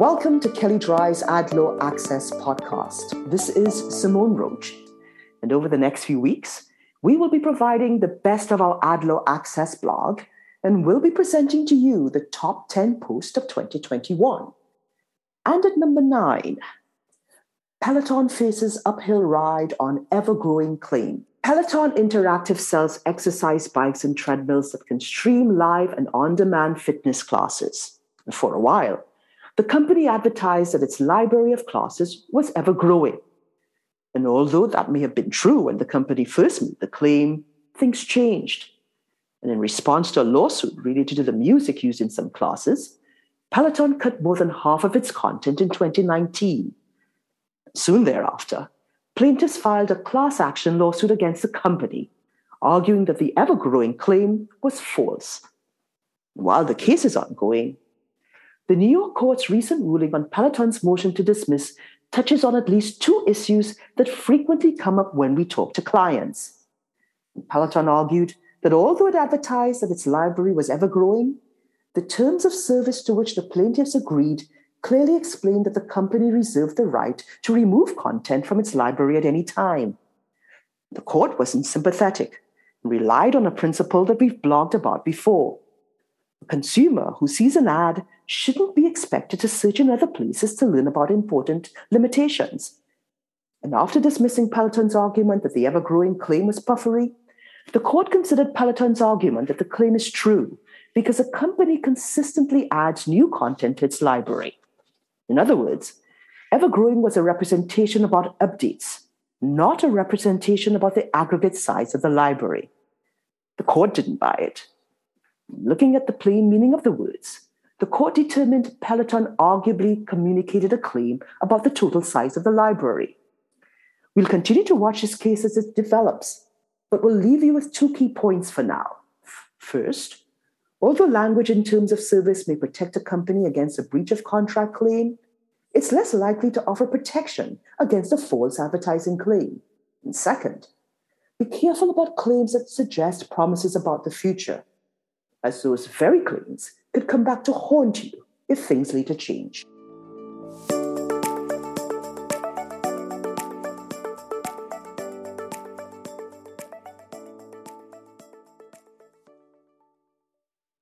Welcome to Kelley Drye's Ad Law Access podcast. This is Simone Roach. And over the next few weeks, we will be providing the best of our Ad Law Access blog and we'll be presenting to you the top 10 posts of 2021. And at number nine, Peloton faces uphill ride on ever growing claim. Peloton Interactive sells exercise bikes and treadmills that can stream live and on demand fitness classes. For a while, the company advertised that its library of classes was ever growing. And although that may have been true when the company first made the claim, things changed. And in response to a lawsuit related to the music used in some classes, Peloton cut more than half of its content in 2019. Soon thereafter, plaintiffs filed a class action lawsuit against the company, arguing that the ever growing claim was false. While the case is ongoing, the New York court's recent ruling on Peloton's motion to dismiss touches on at least two issues that frequently come up when we talk to clients. Peloton argued that although it advertised that its library was ever growing, the terms of service to which the plaintiffs agreed clearly explained that the company reserved the right to remove content from its library at any time. The court wasn't sympathetic and relied on a principle that we've blogged about before. A consumer who sees an ad shouldn't be expected to search in other places to learn about important limitations. And after dismissing Peloton's argument that the ever growing claim was puffery, the court considered Peloton's argument that the claim is true because a company consistently adds new content to its library. In other words, ever growing was a representation about updates, not a representation about the aggregate size of the library. The court didn't buy it. Looking at the plain meaning of the words, the court determined Peloton arguably communicated a claim about the total size of the library. We'll continue to watch this case as it develops, but we'll leave you with two key points for now. First, although language in terms of service may protect a company against a breach of contract claim, it's less likely to offer protection against a false advertising claim. And second, be careful about claims that suggest promises about the future, as those very claims could come back to haunt you if things later change.